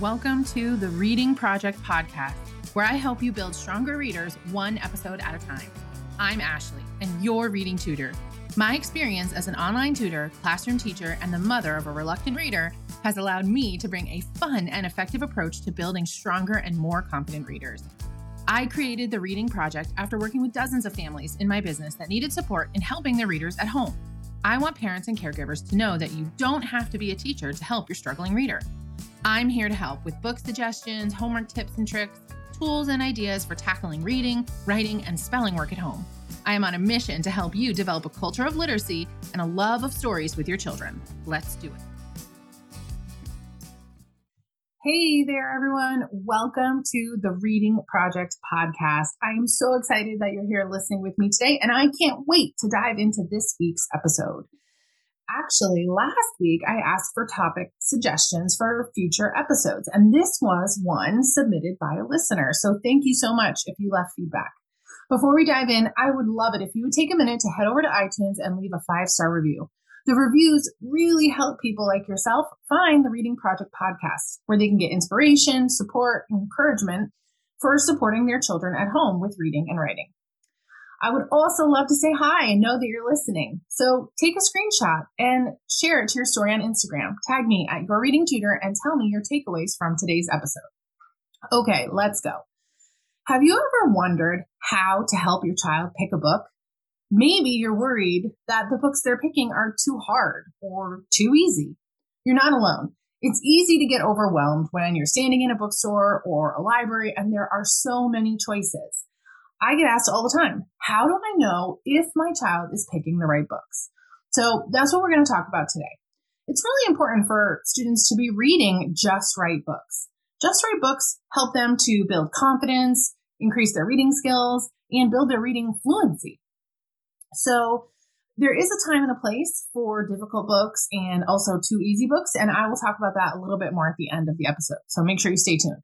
Welcome to the Reading Project Podcast, where I help you build stronger readers one episode at a time. I'm Ashley, and your reading tutor. My experience as an online tutor, classroom teacher, and the mother of a reluctant reader has allowed me to bring a fun and effective approach to building stronger and more confident readers. I created the Reading Project after working with dozens of families in my business that needed support in helping their readers at home. I want parents and caregivers to know that you don't have to be a teacher to help your struggling reader. I'm here to help with book suggestions, homework tips and tricks, tools and ideas for tackling reading, writing, and spelling work at home. I am on a mission to help you develop a culture of literacy and a love of stories with your children. Let's do it. Hey there, everyone. Welcome to the Reading Project podcast. I am so excited that you're here listening with me today, and I can't wait to dive into this week's episode actually, last week I asked for topic suggestions for future episodes, and this was one submitted by a listener. So thank you so much if you left feedback. Before we dive in, I would love it if you would take a minute to head over to iTunes and leave a five star review. The reviews really help people like yourself find the Reading Project podcast, where they can get inspiration, support, encouragement for supporting their children at home with reading and writing. I would also love to say hi and know that you're listening. So take a screenshot and share it to your story on Instagram. Tag me at your reading tutor and tell me your takeaways from today's episode. Okay, let's go. Have you ever wondered how to help your child pick a book? Maybe you're worried that the books they're picking are too hard or too easy. You're not alone. It's easy to get overwhelmed when you're standing in a bookstore or a library and there are so many choices. I get asked all the time, how do I know if my child is picking the right books? So that's what we're going to talk about today. It's really important for students to be reading just right books. Just right books help them to build confidence, increase their reading skills, and build their reading fluency. So there is a time and a place for difficult books and also too easy books, and I will talk about that a little bit more at the end of the episode. So make sure you stay tuned.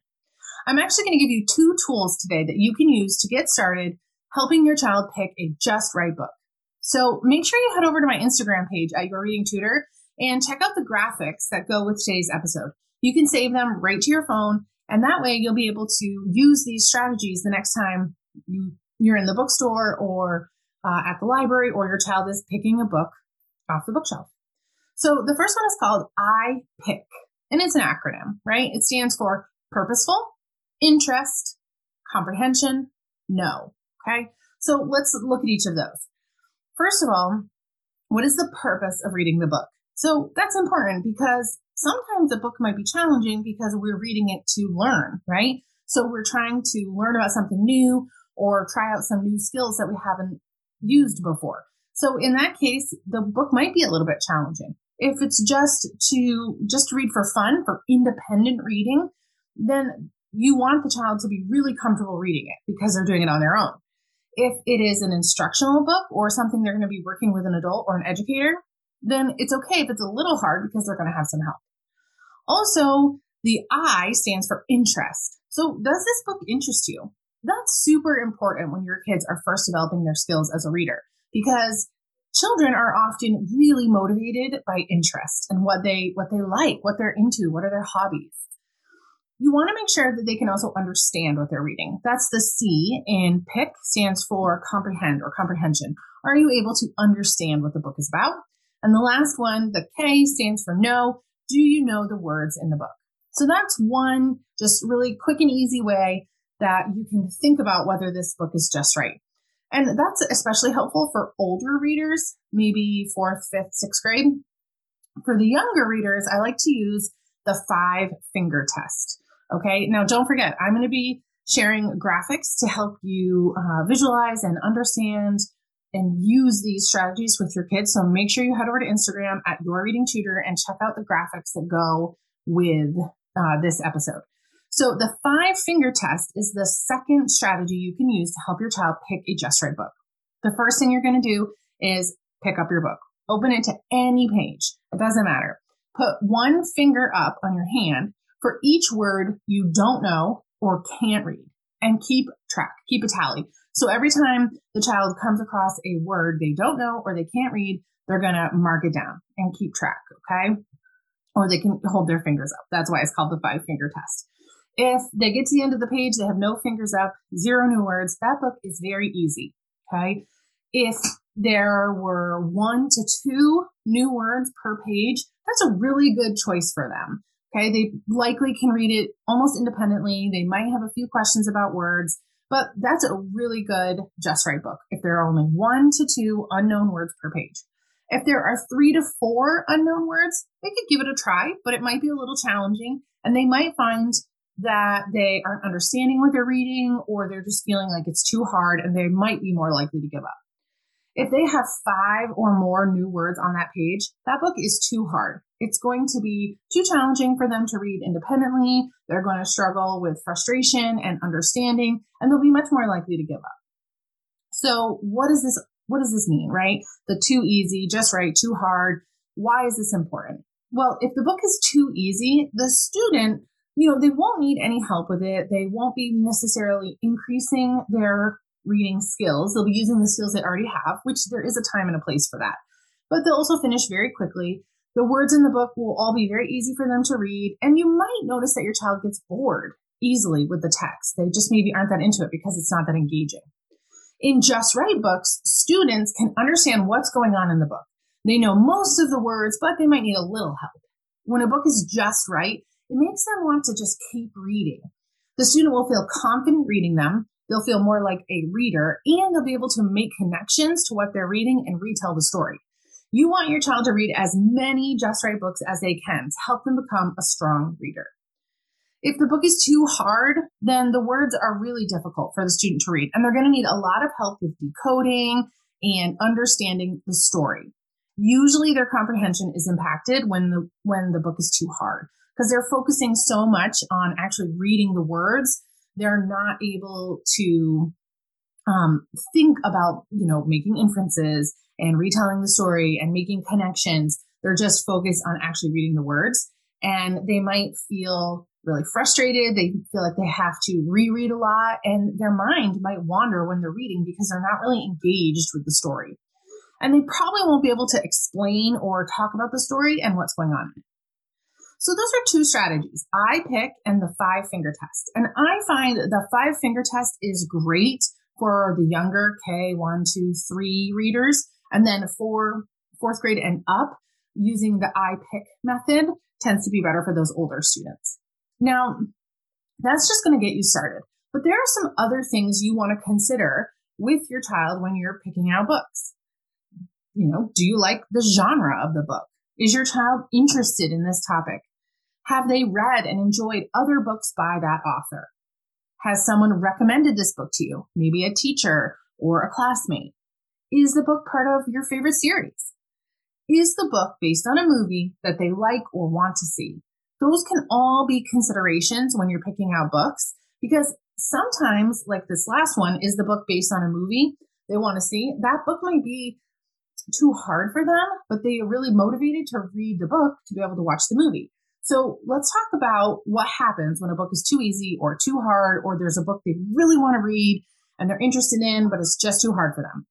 I'm actually going to give you two tools today that you can use to get started helping your child pick a just right book. So make sure you head over to my Instagram page at Your Reading Tutor and check out the graphics that go with today's episode. You can save them right to your phone, and that way you'll be able to use these strategies the next time you, you're in the bookstore or uh, at the library or your child is picking a book off the bookshelf. So the first one is called I Pick, and it's an acronym, right? It stands for purposeful, interest, comprehension, know. Okay. So let's look at each of those. First of all, what is the purpose of reading the book? So that's important because sometimes a book might be challenging because we're reading it to learn, right? So we're trying to learn about something new or try out some new skills that we haven't used before. So in that case, the book might be a little bit challenging. If it's just to just read for fun, for independent reading, then you want the child to be really comfortable reading it because they're doing it on their own. If it is an instructional book or something they're going to be working with an adult or an educator, then it's okay if it's a little hard because they're going to have some help. Also, the I stands for interest. So, does this book interest you? That's super important when your kids are first developing their skills as a reader because children are often really motivated by interest and what they what they like, what they're into, what are their hobbies you want to make sure that they can also understand what they're reading. That's the C in PIC stands for comprehend or comprehension. Are you able to understand what the book is about? And the last one, the K stands for know. Do you know the words in the book? So that's one just really quick and easy way that you can think about whether this book is just right. And that's especially helpful for older readers, maybe fourth, fifth, sixth grade. For the younger readers, I like to use the five finger test. Okay. Now, don't forget, I'm going to be sharing graphics to help you uh, visualize and understand and use these strategies with your kids. So make sure you head over to Instagram at Your Reading Tutor and check out the graphics that go with uh, this episode. So the five finger test is the second strategy you can use to help your child pick a just right book. The first thing you're going to do is pick up your book. Open it to any page. It doesn't matter. Put one finger up on your hand for each word you don't know or can't read and keep track, keep a tally. So every time the child comes across a word they don't know or they can't read, they're going to mark it down and keep track. Okay. or they can hold their fingers up. That's why it's called the five finger test. If they get to the end of the page, they have no fingers up, zero new words, that book is very easy. Okay. If there were one to two new words per page, that's a really good choice for them. Okay. They likely can read it almost independently. They might have a few questions about words, but that's a really good Just Right book if there are only one to two unknown words per page. If there are three to four unknown words, they could give it a try, but it might be a little challenging and they might find that they aren't understanding what they're reading or they're just feeling like it's too hard and they might be more likely to give up. If they have five or more new words on that page, that book is too hard. It's going to be too challenging for them to read independently. They're going to struggle with frustration and understanding, and they'll be much more likely to give up. So, what does this what does this mean, right? The too easy, just right, too hard. Why is this important? Well, if the book is too easy, the student, you know, they won't need any help with it. They won't be necessarily increasing their reading skills. They'll be using the skills they already have, which there is a time and a place for that. But they'll also finish very quickly. The words in the book will all be very easy for them to read. And you might notice that your child gets bored easily with the text. They just maybe aren't that into it because it's not that engaging. In Just Right books, students can understand what's going on in the book. They know most of the words, but they might need a little help. When a book is just right, it makes them want to just keep reading. The student will feel confident reading them. They'll feel more like a reader and they'll be able to make connections to what they're reading and retell the story. You want your child to read as many Just Right books as they can to help them become a strong reader. If the book is too hard, then the words are really difficult for the student to read, and they're going to need a lot of help with decoding and understanding the story. Usually their comprehension is impacted when the when the book is too hard because they're focusing so much on actually reading the words, they're not able to um, think about you know making inferences and retelling the story and making connections. They're just focused on actually reading the words, and they might feel really frustrated. They feel like they have to reread a lot, and their mind might wander when they're reading because they're not really engaged with the story. And they probably won't be able to explain or talk about the story and what's going on. So, those are two strategies I pick and the five finger test. And I find the five finger test is great for the younger K one, two, three readers. And then for fourth grade and up, using the I pick method tends to be better for those older students. Now, that's just going to get you started. But there are some other things you want to consider with your child when you're picking out books. You know, do you like the genre of the book? Is your child interested in this topic? Have they read and enjoyed other books by that author? Has someone recommended this book to you? Maybe a teacher or a classmate? Is the book part of your favorite series? Is the book based on a movie that they like or want to see? those can all be considerations when you're picking out books because sometimes, like this last one, is the book based on a movie they want to see. That book might be too hard for them, but they are really motivated to read the book to be able to watch the movie. So let's talk about what happens when a book is too easy or too hard, or there's a book they really want to read and they're interested in, but it's just too hard for them.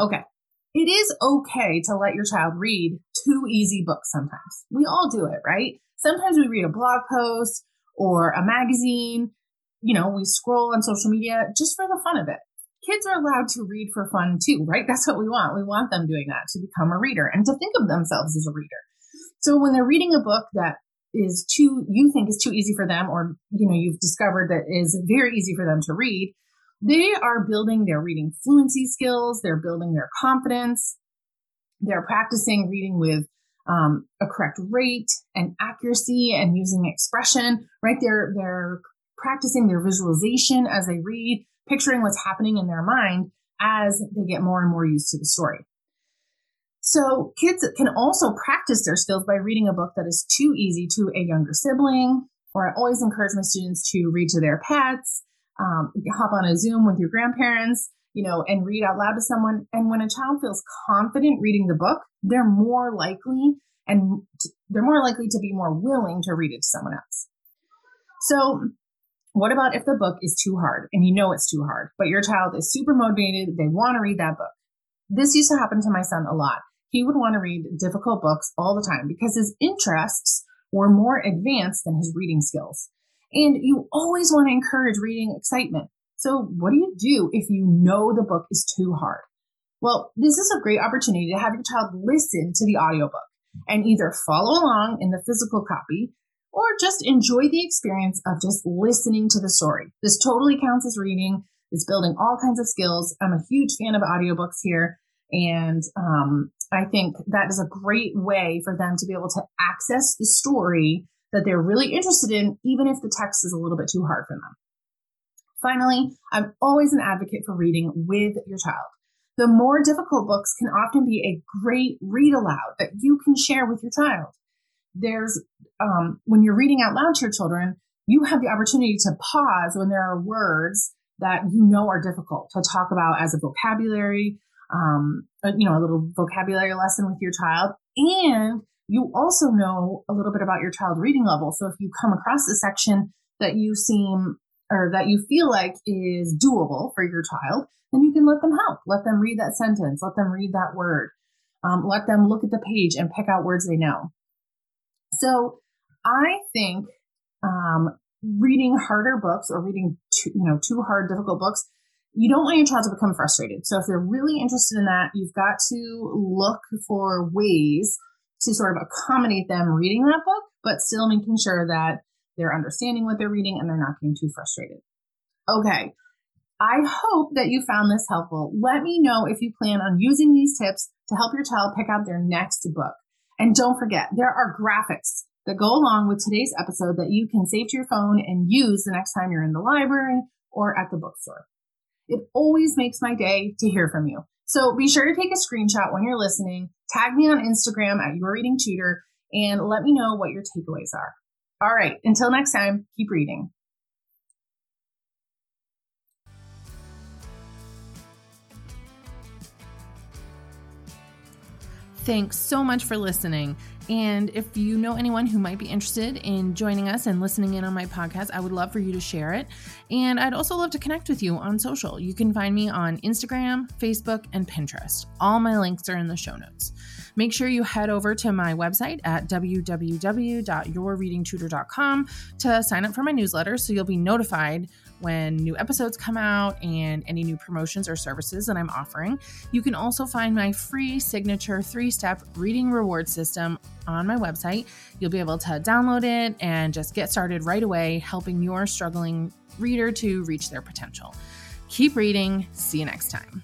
Okay. It is okay to let your child read too easy books sometimes. We all do it, right? Sometimes we read a blog post or a magazine. You know, we scroll on social media just for the fun of it. Kids are allowed to read for fun too, right? That's what we want. We want them doing that to become a reader and to think of themselves as a reader. So when they're reading a book that is too, you think is too easy for them, or, you know, you've discovered that is very easy for them to read, they are building their reading fluency skills. They're building their confidence. They're practicing reading with um, a correct rate and accuracy and using expression, right? They're, they're practicing their visualization as they read, picturing what's happening in their mind as they get more and more used to the story. So kids can also practice their skills by reading a book that is too easy to a younger sibling, or I always encourage my students to read to their pets, um, hop on a Zoom with your grandparents, you know, and read out loud to someone. And when a child feels confident reading the book, they're more likely and they're more likely to be more willing to read it to someone else. So, what about if the book is too hard and you know it's too hard, but your child is super motivated, they want to read that book? This used to happen to my son a lot. He would want to read difficult books all the time because his interests were more advanced than his reading skills. And you always want to encourage reading excitement. So, what do you do if you know the book is too hard? Well, this is a great opportunity to have your child listen to the audiobook and either follow along in the physical copy or just enjoy the experience of just listening to the story. This totally counts as reading. It's building all kinds of skills. I'm a huge fan of audiobooks here. And um, I think that is a great way for them to be able to access the story that they're really interested in, even if the text is a little bit too hard for them. Finally, I'm always an advocate for reading with your child. The more difficult books can often be a great read aloud that you can share with your child. There's, um, when you're reading out loud to your children, you have the opportunity to pause when there are words that you know are difficult to talk about as a vocabulary, um, a, you know, a little vocabulary lesson with your child. And you also know a little bit about your child's reading level. So if you come across a section that you seem or that you feel like is doable for your child, then you can let them help. Let them read that sentence. Let them read that word. Um, let them look at the page and pick out words they know. So I think um, reading harder books or reading too, you know too hard, difficult books, you don't want your child to become frustrated. So if they're really interested in that, you've got to look for ways to sort of accommodate them reading that book, but still making sure that they're understanding what they're reading and they're not getting too frustrated. Okay. I hope that you found this helpful. Let me know if you plan on using these tips to help your child pick out their next book. And don't forget, there are graphics that go along with today's episode that you can save to your phone and use the next time you're in the library or at the bookstore. It always makes my day to hear from you. So be sure to take a screenshot when you're listening, tag me on Instagram at Your Reading Tutor, and let me know what your takeaways are. All right, until next time, keep reading. Thanks so much for listening. And if you know anyone who might be interested in joining us and listening in on my podcast, I would love for you to share it. And I'd also love to connect with you on social. You can find me on Instagram, Facebook, and Pinterest. All my links are in the show notes. Make sure you head over to my website at www.yourreadingtutor.com to sign up for my newsletter so you'll be notified when new episodes come out and any new promotions or services that I'm offering. You can also find my free signature three step reading reward system on my website. You'll be able to download it and just get started right away, helping your struggling reader to reach their potential. Keep reading. See you next time.